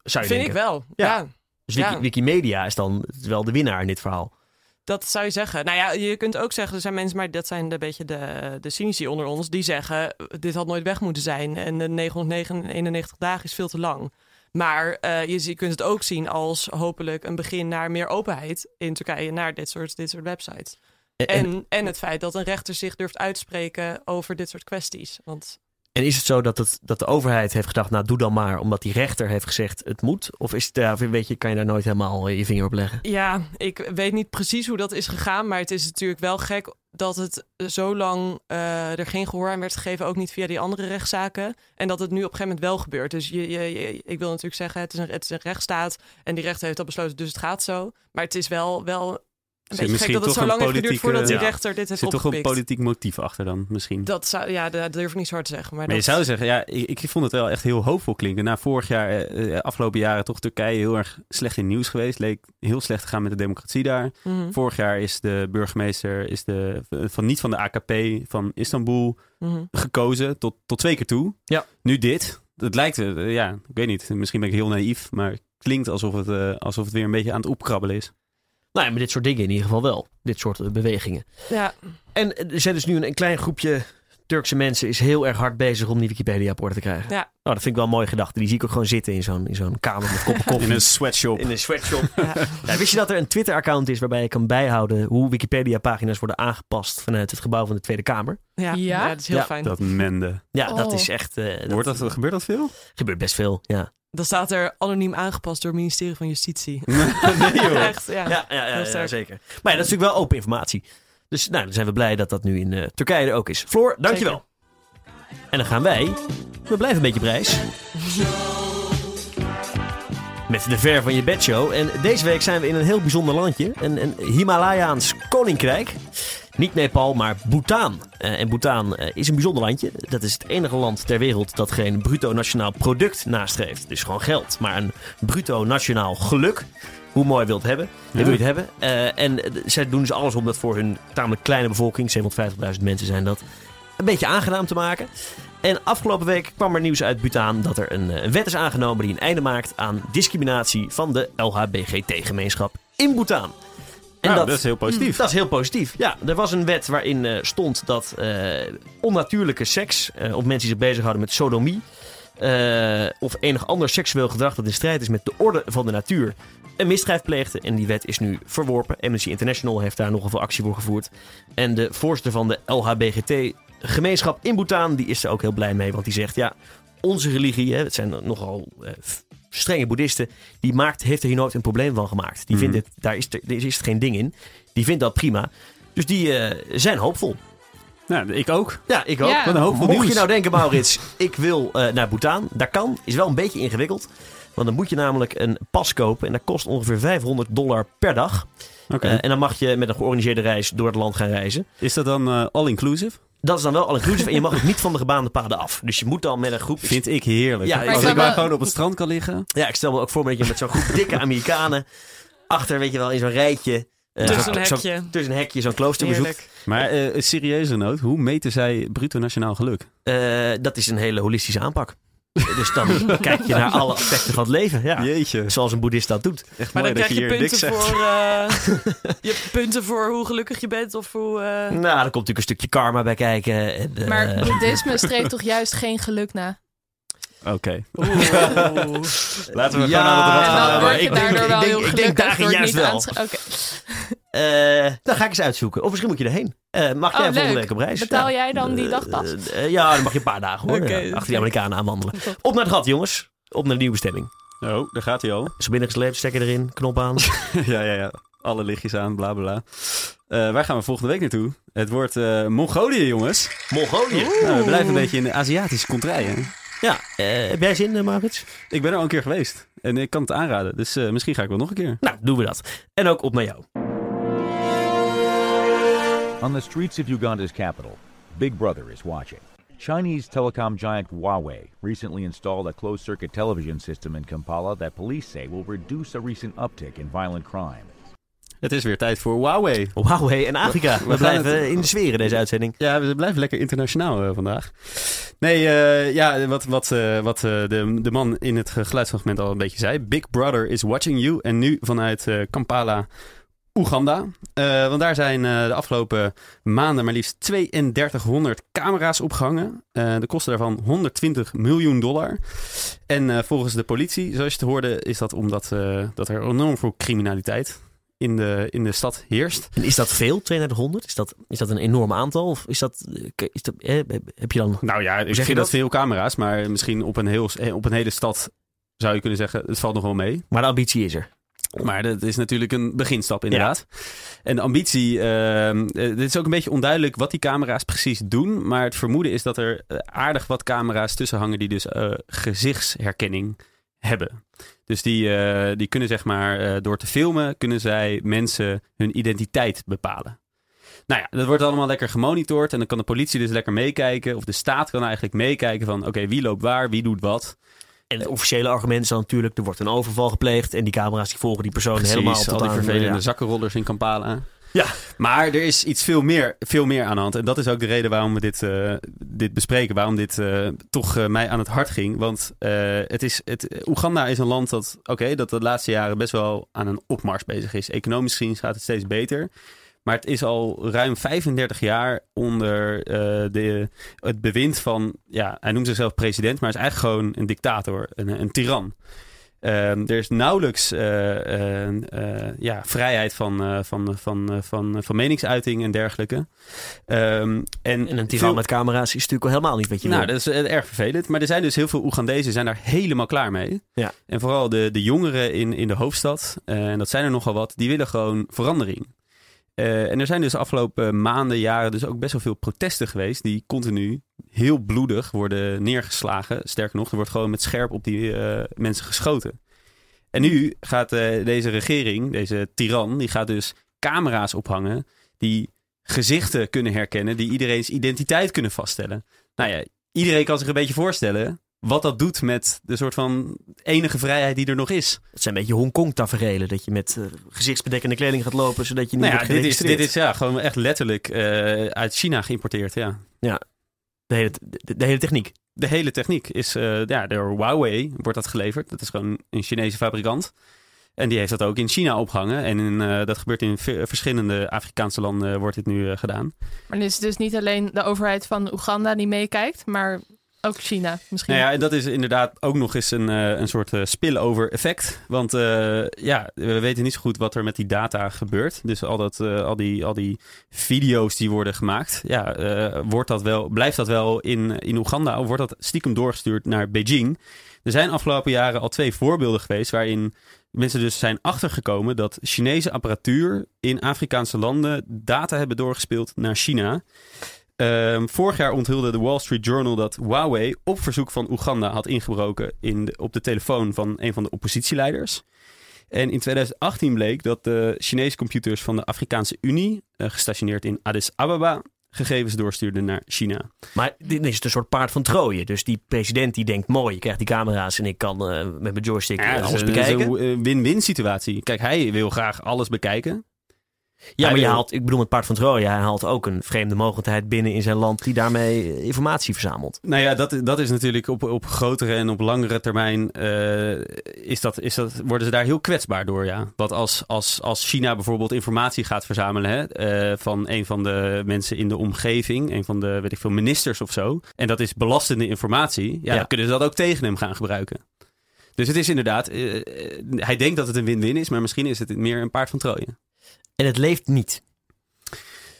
Zou je Vind denken. ik wel. Ja. Ja. Dus Wiki- Ja. Wikimedia is dan wel de winnaar in dit verhaal. Dat zou je zeggen. Nou ja, je kunt ook zeggen, er zijn mensen, maar dat zijn een beetje de, de cynici onder ons, die zeggen, dit had nooit weg moeten zijn en de 991 dagen is veel te lang. Maar eh, je, je kunt het ook zien als hopelijk een begin naar meer openheid in Turkije, naar dit soort, dit soort websites. En, en, het feit dat een rechter zich durft uitspreken over dit soort kwesties. Want en is het zo dat, het, dat de overheid heeft gedacht... nou, doe dan maar, omdat die rechter heeft gezegd het moet? Of is het, ja, weet je, kan je daar nooit helemaal eh, je vinger op leggen? Ja, ik weet niet precies hoe dat is gegaan. Maar het is natuurlijk wel gek dat het zo lang eh, er geen gehoor aan werd gegeven. Ook niet via die andere rechtszaken. En dat het nu op een gegeven moment wel gebeurt. Dus je, ik wil natuurlijk zeggen, het is, een, het rechtsstaat. En die rechter heeft dat besloten, dus het gaat zo. Maar het is wel, wel een beetje gek misschien dat het zo lang heeft geduurd voordat die rechter dit Er heeft zit toch een politiek motief achter dan, misschien. Dat zou, ja, dat durf ik niet zo hard te zeggen. Maar, Maar je zou zeggen, ja, ik, ik vond het wel echt heel hoopvol klinken. Na vorig jaar, eh, eh, afgelopen jaren, toch Turkije heel erg slecht in nieuws geweest. Leek heel slecht te gaan met de democratie daar. Mhm, Vorig jaar is de burgemeester is de, van, niet van de AKP van Istanbul mhm. gekozen, tot, tot twee keer toe. Ja. Nu dit. Het lijkt, eh, ja, ik weet niet, misschien ben ik heel naïef, maar het klinkt alsof het, eh, alsof het weer een beetje aan het opkrabbelen is. Nou ja, maar dit soort dingen in ieder geval wel. Dit soort eh, bewegingen. Ja, En eh, er zijn dus nu een, een klein groepje Turkse mensen... is heel erg hard bezig om die Wikipedia op orde te krijgen. Ja. Nou, dat vind ik wel een mooie gedachte. Die zie ik ook gewoon zitten in zo'n, in zo'n kamer met koppen koffie. In een sweatshop. in een sweatshop. ja. Ja, wist je dat er een Twitter-account is waarbij je kan bijhouden hoe Wikipedia-pagina's worden aangepast vanuit het gebouw van de Tweede Kamer? Ja, Ja? ja, dat is heel Ja, fijn. Dat mende. Ja, dat Oh. is echt. eh, dat Wordt dat, gebeurt dat veel? gebeurt best veel. Ja, Dan staat er anoniem aangepast door het ministerie van Justitie. nee joh. Echt, ja. ja, ja, zeker. Maar ja, dat is natuurlijk wel open informatie. Dus nou, dan zijn we blij dat dat nu in eh, Turkije er ook is. Floor, dankjewel. En dan gaan wij. We blijven een beetje prijs. Met de Ver van je bedshow. En deze week zijn we in een heel bijzonder landje. Een, een Himalayaans koninkrijk. Niet Nepal, maar Bhutan. Eh, en Bhutan eh, is een bijzonder landje. Dat is het enige land ter wereld dat geen bruto nationaal product nastreeft. Dus gewoon geld, maar een bruto nationaal geluk. Hoe mooi wil het hebben? Ja. Wil je het hebben? Eh, en zij doen dus alles om dat voor hun tamelijk kleine bevolking, 750.000 mensen zijn dat, een beetje aangenaam te maken. En afgelopen week kwam er nieuws uit Bhutan dat er een, een wet is aangenomen die een einde maakt aan discriminatie van de LHBGT-gemeenschap in Bhutan. En Nou, dat, is heel positief. dat is heel positief. Ja, er was een wet waarin eh, stond dat eh, onnatuurlijke seks, eh, of mensen die zich bezighouden met sodomie, of enig ander seksueel gedrag dat in strijd is met de orde van de natuur, een misdrijf pleegde. En die wet is nu verworpen. Amnesty International heeft daar nogal veel actie voor gevoerd. En de voorzitter van de LHBGT-gemeenschap in Bhutan, die is er ook heel blij mee, want die zegt, ja, onze religie, hè, het zijn nogal strenge boeddhisten, die maakt, heeft er hier nooit een probleem van gemaakt. Die Mhm. vindt het, daar is, er, er is geen ding in. Die vindt dat prima. Dus die eh, zijn hoopvol. Nou, ik ook. Ja, ik ook. Ja. Wat een hoopvol Mocht nieuws. je nou denken, Maurits, ik wil eh, naar Bhutan. Dat kan. Is wel een beetje ingewikkeld. Want dan moet je namelijk een pas kopen. En dat kost ongeveer 500 dollar per dag. Oké. Eh, en dan mag je met een georganiseerde reis door het land gaan reizen. is dat dan all-inclusive? Dat is dan wel al inclusief. en je mag ook niet van de gebaande paden af. Dus je moet dan met een groep... Vind ik heerlijk. Ja, Als ik maar gewoon op het strand kan liggen. Ja, ik stel me ook voor dat je met zo'n groep dikke Amerikanen... achter, weet je wel, in zo'n rijtje... eh, Tussen een hekje. tussen een hekje, zo'n kloosterbezoek. Heerlijk. Maar eh een serieuze noot, hoe meten zij bruto nationaal geluk? Eh, dat is een hele holistische aanpak. Dus dan kijk je naar alle aspecten van het leven. Ja. Jeetje, Zoals een boeddhist dat doet. echt Maar mooi dan dat krijg je je punten zegt. voor, eh, je hebt punten voor hoe gelukkig je bent of hoe... eh, Nou, er komt natuurlijk een stukje karma bij kijken. En, eh, Maar boeddhisme streeft toch juist geen geluk na? Oké. Laten we Ja, gewoon aan het En debat dan gaan. word ik je denk- daardoor wel ik denk juist niet wel. aan te- Eh, dan ga ik eens uitzoeken. Of misschien moet je erheen. Eh, mag jij Oh, volgende leuk. week op reis? Betaal Ja. jij dan die dagpas? Eh, eh, ja, dan mag je een paar dagen hoor. Ja, achter die Amerikanen aanwandelen. Op naar het gat, jongens. Op naar de nieuwe bestemming. Oh, daar gaat hij al. Zo binnengesleept, stekker erin, knop aan. ja, ja, ja. Alle lichtjes aan, bla bla bla. Eh, waar gaan we volgende week naartoe? Het wordt eh, Mongolië, jongens. Mongolië. Nou, we blijven een beetje in de Aziatische contraien. Ja, eh, heb jij zin, uh, Maurits? Ik ben er al een keer geweest. En ik kan het aanraden. Dus eh, misschien ga ik wel nog een keer. Nou, doen we dat. En ook op naar jou. On the streets of Uganda's capital, Big Brother is watching. Chinese telecom giant Huawei recently installed a closed circuit television system in Kampala that police say will reduce a recent uptick in violent crime. Het is weer tijd voor Huawei. Huawei en Afrika. We, blijven het- in de sfeer in deze uitzending. Ja, we blijven lekker internationaal eh, vandaag. Nee, eh, ja, wat, wat, eh, wat eh, de, de man in het geluidsfragment al een beetje zei. Big Brother is watching you. En nu vanuit eh, Kampala, Oeganda. Eh, want daar zijn eh, de afgelopen maanden maar liefst 3200 camera's opgehangen. Eh, de kosten daarvan 120 miljoen dollar. En volgens de politie, zoals je het hoorde, is dat omdat dat er enorm veel criminaliteit in de, in de stad heerst. En is dat veel, 3200? Is dat, is dat een enorm aantal? Of is dat, is dat eh, heb je dan... Nou ja, ik zeg je dat dat? veel camera's, maar misschien op een, heel, op een hele stad zou je kunnen zeggen, het valt nog wel mee. Maar de ambitie is er. Maar dat is natuurlijk een beginstap inderdaad. En de ambitie, ehm, eh, het is ook een beetje onduidelijk wat die camera's precies doen. Maar het vermoeden is dat er eh, aardig wat camera's tussen hangen die dus eh, gezichtsherkenning hebben. Dus die, die kunnen zeg maar, door te filmen, kunnen zij mensen hun identiteit bepalen. Nou ja, dat wordt allemaal lekker gemonitord. En dan kan de politie dus lekker meekijken. Of de staat kan eigenlijk meekijken van... oké, wie loopt waar, wie doet wat. En het officiële argument is dan natuurlijk, er wordt een overval gepleegd. En die camera's die volgen die persoon helemaal tot al die aan, vervelende ja. zakkenrollers in Kampala. Ja. Maar er is iets veel meer, veel meer aan de hand. En dat is ook de reden waarom we dit, eh, dit bespreken. Waarom dit eh, toch eh, mij aan het hart ging. Want eh, het is, het, Oeganda is een land dat, oké, dat de laatste jaren best wel aan een opmars bezig is. Economisch gezien gaat het steeds beter. Maar het is al ruim 35 jaar onder eh, de, het bewind van, ja, hij noemt zichzelf president, maar is eigenlijk gewoon een dictator, een, een tiran. Ehm, er is nauwelijks eh, eh, ja, vrijheid van, van, van, van, van meningsuiting en dergelijke. Ehm, en En een tiran met camera's is natuurlijk al helemaal niet wat je nou, wil. dat is erg vervelend. Maar er zijn dus heel veel Oegandezen zijn daar helemaal klaar mee. Ja. En vooral de, de jongeren in, in de hoofdstad, en dat zijn er nogal wat, die willen gewoon verandering. Eh, en er zijn dus de afgelopen maanden, jaren dus ook best wel veel protesten geweest die continu heel bloedig worden neergeslagen. Sterker nog, er wordt gewoon met scherp op die eh, mensen geschoten. En nu gaat eh, deze regering, deze tiran, die gaat dus camera's ophangen die gezichten kunnen herkennen, die iedereen's identiteit kunnen vaststellen. Nou ja, iedereen kan zich een beetje voorstellen wat dat doet met de soort van enige vrijheid die er nog is. Het zijn een beetje Hongkong-taferelen. Dat je met eh, gezichtsbedekkende kleding gaat lopen, zodat je niet Nou ja, wordt dit is, dit is ja, gewoon echt letterlijk eh, uit China geïmporteerd. Ja. De, hele, de, de hele techniek. De hele techniek is eh, ja, door Huawei wordt dat geleverd. Dat is gewoon een Chinese fabrikant. En die heeft dat ook in China opgehangen. En in, eh, dat gebeurt in ve- verschillende Afrikaanse landen wordt dit nu gedaan. Maar het is dus niet alleen de overheid van Oeganda die meekijkt, maar ook China misschien. Nou ja, en dat is inderdaad ook nog eens een, eh, een soort eh, spillover effect. Want eh, ja, we weten niet zo goed wat er met die data gebeurt. Dus al, dat, al, die, al die video's die worden gemaakt, ja, wordt dat wel, blijft dat wel in, in Oeganda of wordt dat stiekem doorgestuurd naar Beijing? Er zijn afgelopen jaren al twee voorbeelden geweest waarin mensen dus zijn achtergekomen dat Chinese apparatuur in Afrikaanse landen data hebben doorgespeeld naar China. Ehm, vorig jaar onthulde de Wall Street Journal dat Huawei op verzoek van Oeganda had ingebroken in de, op de telefoon van een van de oppositieleiders. En in 2018 bleek dat de Chinese computers van de Afrikaanse Unie, eh, gestationeerd in Addis Ababa, gegevens doorstuurden naar China. Maar dit is een soort paard van Troje. Dus die president die denkt, mooi, je krijgt die camera's en ik kan eh, met mijn joystick Ja, alles bekijken. een win-win situatie. Kijk, hij wil graag alles bekijken. Ja, maar je haalt, ik bedoel met Paard van Troje, hij haalt ook een vreemde mogendheid binnen in zijn land die daarmee informatie verzamelt. Nou ja, dat, dat is natuurlijk op, op grotere en op langere termijn eh, is dat, is dat, worden ze daar heel kwetsbaar door. Ja. Want als, als, als China bijvoorbeeld informatie gaat verzamelen hè, eh, van een van de mensen in de omgeving, een van de weet ik veel, ministers of zo, en dat is belastende informatie, ja, Ja. dan kunnen ze dat ook tegen hem gaan gebruiken. Dus het is inderdaad, eh, hij denkt dat het een win-win is, maar misschien is het meer een paard van Troje. En het leeft niet.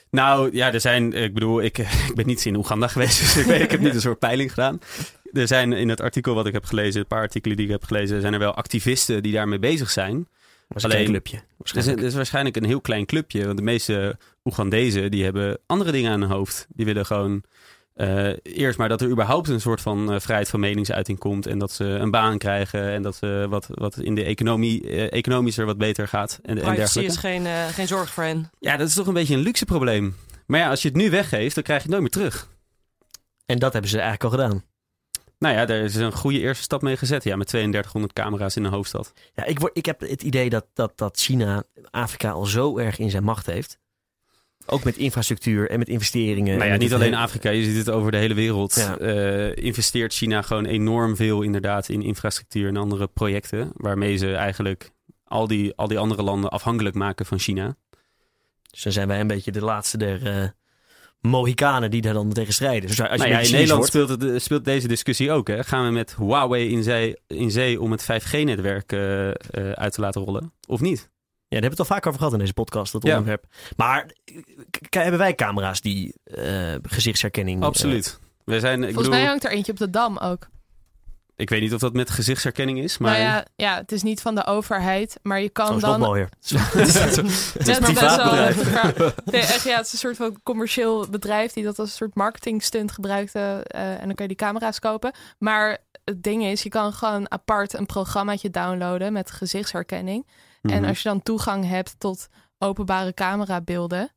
Nou ja, er zijn, ik bedoel, ik, ik ben niet in Oeganda geweest, dus ik, weet, ik heb niet een soort peiling gedaan. Er zijn in het artikel wat ik heb gelezen, een paar artikelen die ik heb gelezen, zijn er wel activisten die daarmee bezig zijn. Een Alleen- klein clubje. Het is, waarschijnlijk. het is waarschijnlijk een heel klein clubje, want de meeste Oegandezen die hebben andere dingen aan hun hoofd. Die willen gewoon eh, eerst maar dat er überhaupt een soort van eh, vrijheid van meningsuiting komt en dat ze een baan krijgen en dat ze wat, wat in de economie, eh, economisch er wat beter gaat en, en dergelijke. is geen, eh, geen zorg voor hen. Ja, dat is toch een beetje een luxe probleem. Maar ja, als je het nu weggeeft, dan krijg je het nooit meer terug. En dat hebben ze eigenlijk al gedaan. Nou ja, daar is een goede eerste stap mee gezet. Ja, met 3200 camera's in de hoofdstad. Ja, ik, word, ik heb het idee dat, dat, dat China Afrika al zo erg in zijn macht heeft. Ook met infrastructuur en met investeringen. nou ja, niet alleen Afrika, je ziet het over de hele wereld. Ja. Eh, investeert China gewoon enorm veel inderdaad in infrastructuur en andere projecten. Waarmee ze eigenlijk al die, al die andere landen afhankelijk maken van China. Dus dan zijn wij een beetje de laatste der eh Mohikanen die daar dan tegen strijden. Dus als je nou ja, in Nederland speelt, het, speelt deze discussie ook. Hè. Gaan we met Huawei in zee, in zee om het 5G-netwerk eh, eh, uit te laten rollen? Of niet? Ja, daar hebben we het al vaak over gehad in deze podcast, dat Ja. onderwerp. Maar k- k- hebben wij camera's die eh, gezichtsherkenning... eh, Absoluut. We zijn, ik, Volgens bedoel, mij hangt er eentje op de dam ook. ik weet niet of dat met gezichtsherkenning is, maar... Nou ja, ja, het is niet van de overheid, maar je kan oh, is nog dan... mooier. het is een wel-. Nee, echt, ja, het is een soort van commercieel bedrijf die dat als een soort marketing stunt gebruikte. eh, en dan kan je die camera's kopen. Maar het ding is, je kan gewoon apart een programmaatje downloaden met gezichtsherkenning. En Mhm. als je dan toegang hebt tot openbare camerabeelden,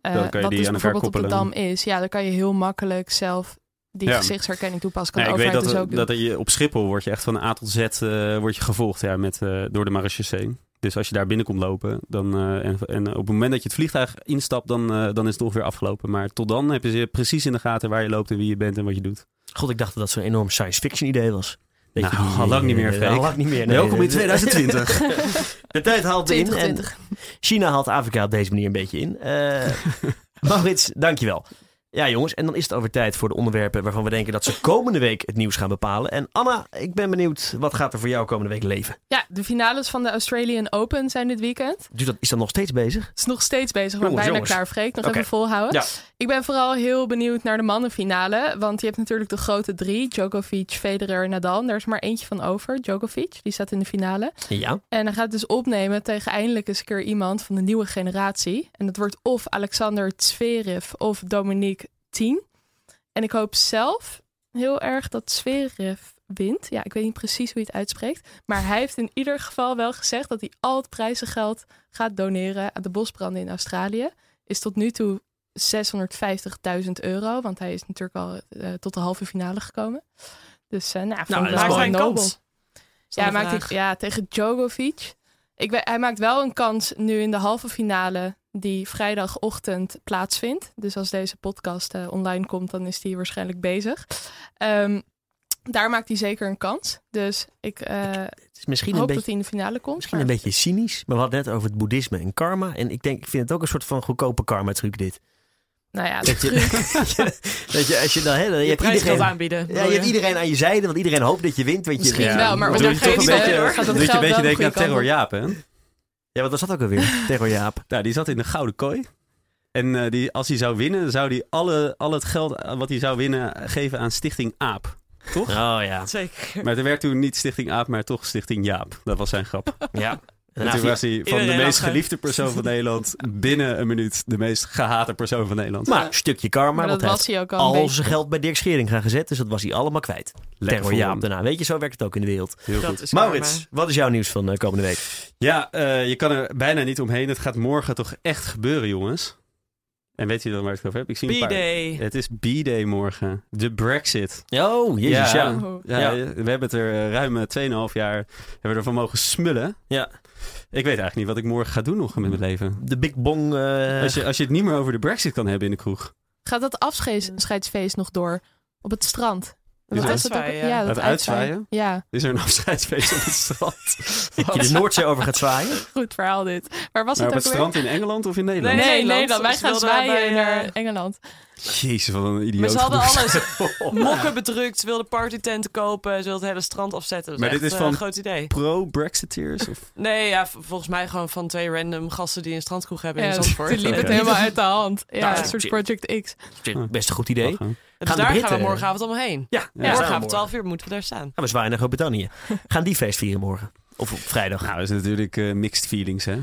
eh, Dan kan je wat die dus aan bijvoorbeeld op de dam is, ja, dan kan je heel makkelijk zelf die Ja. gezichtsherkenning toepassen. Kan Ja, de ik weet dat, dus ook dat je op Schiphol word je echt van A tot Z eh, word je gevolgd ja, met, eh, door de marechaussee. Dus als je daar binnen komt lopen dan, eh, en, en op het moment dat je het vliegtuig instapt, dan, dan is het ongeveer afgelopen. Maar tot dan heb je ze precies in de gaten waar je loopt en wie je bent en wat je doet. God, ik dacht dat dat zo'n enorm science fiction idee was. Nou, al lang niet meer, Freek. Al lang niet meer. nee. Welkom in 2020. De tijd haalt in en 2020. China haalt Afrika op deze manier een beetje in. Eh Maurits, dankjewel. Ja, jongens, en dan is het over tijd voor de onderwerpen waarvan we denken dat ze komende week het nieuws gaan bepalen. En Anna, ik ben benieuwd, wat gaat er voor jou komende week leven? Ja, de finales van de Australian Open zijn dit weekend. Dus dat, is dat nog steeds bezig? Het is nog steeds bezig, maar Jongens, bijna jongens. klaar, Freek. Nog even volhouden. Ja. Ik ben vooral heel benieuwd naar de mannenfinale. Want je hebt natuurlijk de grote drie. Djokovic, Federer, Nadal. Daar is maar eentje van over. Djokovic, die staat in de finale. Ja. En hij gaat het dus opnemen tegen eindelijk eens een keer iemand van de nieuwe generatie. En dat wordt of Alexander Zverev of Dominique Thiem. En ik hoop zelf heel erg dat Zverev wint. Ja, ik weet niet precies hoe je het uitspreekt. Maar hij heeft in ieder geval wel gezegd dat hij al het prijzengeld gaat doneren aan de bosbranden in Australië. Is tot nu toe 650.000 euro. Want hij is natuurlijk al eh, tot de halve finale gekomen. Dus uh, nou, Nou, ik dat is nobel. kans? Ja, maakt hij, ja, tegen Djokovic. Ik hij maakt wel een kans nu in de halve finale die vrijdagochtend plaatsvindt. Dus als deze podcast eh, online komt, dan is hij waarschijnlijk bezig. Ehm, daar maakt hij zeker een kans. Dus ik eh, Het is misschien een hoop beetje... dat hij in de finale komt. Misschien maar- een beetje cynisch, maar we hadden net over het boeddhisme en karma. En ik denk, ik vind het ook een soort van goedkope karma-truc dit. Nou ja, Dat je, dat je, als je dan, hè, dan- je Je hebt prijs iedereen, aanbieden. ja, je hebt iedereen aan je zijde, want iedereen hoopt dat je wint. Want je, Misschien ja, wel, maar een beetje, gaat het geld een beetje de denken aan Terror. Jaap, hè? Ja, wat was dat ook alweer? Terror Jaap. Nou, die zat in de gouden kooi. En eh, die, als hij zou winnen, zou hij alle, al het geld eh, wat hij zou winnen geven aan Stichting Aap. Toch? Oh ja. Zeker. Maar er werd toen niet Stichting Aap, maar toch Stichting Jaap. Dat was zijn grap. ja. En Nou, toen was hij van de meest lachen. geliefde persoon van Nederland binnen een minuut de meest gehate persoon van Nederland. maar een stukje karma, Maar want dat hij was heeft hij ook al zijn geld bij Dirk Schering gaan gezet. Dus dat was hij allemaal kwijt. Lekker voor Jaap hem. daarna. Weet je, zo werkt het ook in de wereld. Heel Dat goed. is Maurits, karma. wat is jouw nieuws van de komende week? Ja, eh, je kan er bijna niet omheen. Het gaat morgen toch echt gebeuren, jongens. En weet je dan waar ik het over heb? Ik zie een paar. B-Day. Het is B-Day morgen. De Brexit. Oh, jezus, ja. Oh. Ja, Ja. we hebben het er eh, ruim eh, 2,5 jaar hebben we ervan mogen smullen. Ja. Ik weet eigenlijk niet wat ik morgen ga doen nog met mijn leven. De Big Bong. eh, Als je, als je het niet meer over de Brexit kan hebben in de kroeg. Gaat dat afscheidsfeest nog door op het strand? Het het ook? Ja, Het dat uitzwaaien? Ja, Is er een afscheidsfeest op het strand? dat je de Noordzee over gaat zwaaien. goed verhaal dit. Waar was Maar op het het ook weer? strand in Engeland of in Nederland? Nee, Nederland. Nederland. Wij Ze gaan zwaaien bij, naar eh, Engeland. Jezus, wat een idioot. Maar ze hadden alles mokken bedrukt. Ze wilden partytenten kopen. Ze wilden het hele strand afzetten. Dat Maar echt, dit is van- een groot idee. Pro-Brexiteers? Of... Nee, ja, volgens mij gewoon van twee random gasten die een strandkroeg hebben in Ja, Zandvoort. toen liep het helemaal uit de hand. Ja, Nou, een soort. Project X. Best een goed idee. Dus daar gaan we morgenavond allemaal heen. Ja, Ja, ja Morgenavond 12 uur moeten we daar staan. Gaan we zwaaien naar Groot-Brittannië. Gaan die feest vieren morgen? Of op vrijdag? Nou, dat is natuurlijk eh, mixed feelings, hè?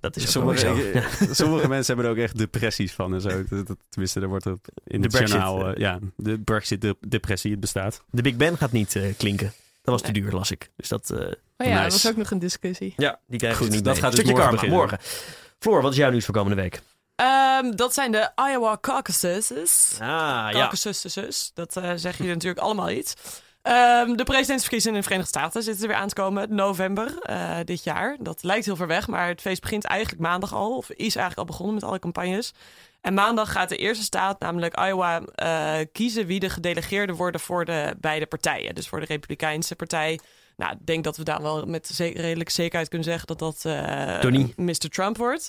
dat is ook Sommige, wel zo. sommige mensen hebben er ook echt depressies van en zo. Dat, dat- tenminste, daar wordt op in De het Brexit, journaal... eh. ja, de Brexit-depressie, het bestaat. De Big Ben gaat niet eh, klinken. Dat was te Nee. duur, las ik. Dus dat, eh, Oh ja, dat was ook nog een discussie. ja, die krijgen Goed, ze niet dat mee. gaat dus Stukje morgen. Floor, wat is jouw nieuws voor komende week? Ehm, dat zijn de Iowa caucuses. Ah, ja. Caucuses, dat eh zeggen jullie natuurlijk allemaal iets. Ehm, de presidentsverkiezingen in de Verenigde Staten zitten er weer aan te komen. November eh, dit jaar. Dat lijkt heel ver weg, maar het feest begint eigenlijk maandag al. Of is eigenlijk al begonnen met alle campagnes. En maandag gaat de eerste staat, namelijk Iowa, eh, kiezen wie de gedelegeerden worden voor de beide partijen. Dus voor de Republikeinse partij. Nou, ik denk dat we daar wel met redelijk zekerheid kunnen zeggen dat dat. Mr. Trump wordt.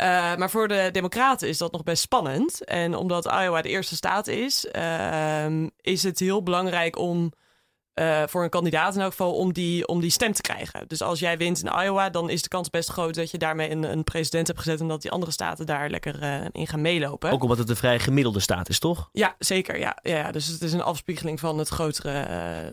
Eh, maar voor de Democraten is dat nog best spannend. En omdat Iowa de eerste staat is, ehm, is het heel belangrijk om eh, voor een kandidaat in elk geval om die, om die stem te krijgen. Dus als jij wint in Iowa, dan is de kans best groot dat je daarmee een, een president hebt gezet en dat die andere staten daar lekker eh, in gaan meelopen. Ook omdat het een vrij gemiddelde staat is, toch? Ja, zeker. Ja. Ja, dus het is een afspiegeling van het grotere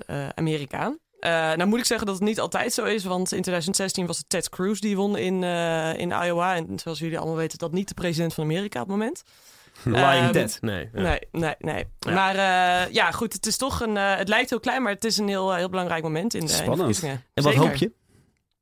eh, Amerika. Eh, nou moet ik zeggen dat het niet altijd zo is, want in 2016 was het Ted Cruz die won in, eh, in Iowa. En zoals jullie allemaal weten, dat niet de president van Amerika op het moment. Lying Ehm, Ted. Nee. ja. Nee, nee, nee. Ja. Maar eh, ja, goed, het is toch een. eh, het lijkt heel klein, maar het is een heel, heel belangrijk moment in in de Spannend. verkiezingen. En wat Zeker. hoop je?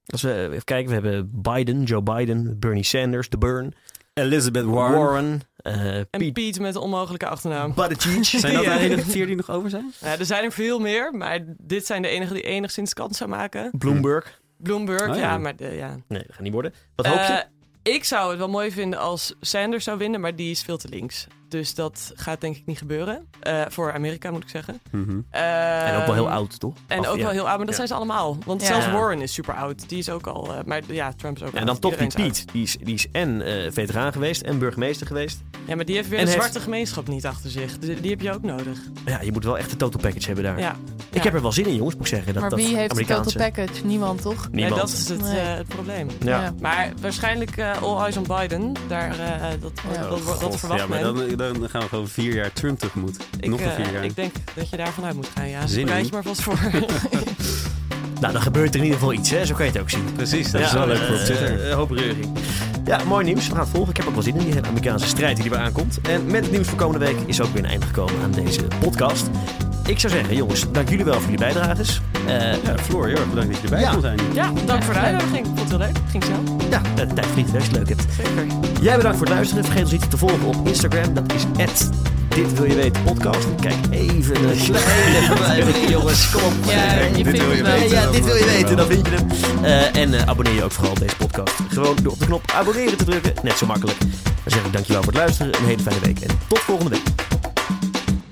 Als we even kijken, we hebben Biden, Joe Biden, Bernie Sanders, de Burn, Elizabeth Warren, eh En Pete Pete met de onmogelijke achternaam. Buttigieg. Zijn dat de enige vier die nog over zijn? Ja, er zijn er veel meer, maar dit zijn de enige die enigszins kans zou maken. Bloomberg. Bloomberg, Oh, ja. ja, maar de, ja. Nee, dat gaat niet worden. Wat hoop je? Eh, ik zou het wel mooi vinden als Sanders zou winnen, maar die is veel te links. Dus dat gaat denk ik niet gebeuren. Eh, voor Amerika moet ik zeggen. Mhm. en ook wel heel oud, toch? En Of, ook ja. wel heel oud, maar dat Ja. zijn ze allemaal. Want Ja. zelfs Warren is super oud. Die is ook al, eh, maar ja, Trump is ook Ja, en dan toch die. Pete. Die is, die is en eh, veteraan geweest en burgemeester geweest. Ja, maar die heeft weer En een heeft- zwarte gemeenschap niet achter zich. Dus die heb je ook nodig. Ja, je moet wel echt de total package hebben daar. Ja. Ik heb er wel zin in, jongens, moet ik zeggen. Dat, maar dat wie heeft de Amerikaanse... total package? Niemand, toch? Nee, Niemand. dat is het, Nee. eh, het probleem. Ja. Ja. Maar waarschijnlijk eh, all eyes on Biden. Daar, eh, dat, Ja. dat, dat, dat verwacht ja, maar men. dan, dan gaan we gewoon vier jaar Trump tegemoet. Ik, Nog een vier jaar. ik denk dat je daar vanuit moet gaan. Ja, Zin bereid in. je maar vast voor. Nou, dan gebeurt er in ieder geval iets, hè? Zo kan je het ook zien. Precies, dat Ja, is wel leuk voor op Twitter. hoop reuring. Ja, mooi nieuws. We gaan het volgen. Ik heb ook wel zin in die Amerikaanse strijd die er weer aankomt. En met het nieuws voor komende week is ook weer een eind gekomen aan deze podcast. Ik zou zeggen, jongens, dank jullie wel voor jullie bijdrages. Eh, Ja, Floor, heel erg bedankt dat je erbij Ja. kon zijn. ja, dank voor de uitnodiging. Vond het heel leuk. Ging snel. ja, de tijd vliegt als je het leuk hebt. Zeker. Jij bedankt voor het luisteren. Vergeet ons niet te volgen op Instagram. Dat is dit wil je weten podcast. Kijk even een kleine jongens. Kom op. Ja, Dit wil je weten. Ja, dit wil je weten, dan vind je hem. Eh, en eh, abonneer je ook vooral op deze podcast. Gewoon door op de knop abonneren te drukken. Net zo makkelijk. Dan zeg ik dankjewel voor het luisteren. Een hele fijne week en tot volgende week.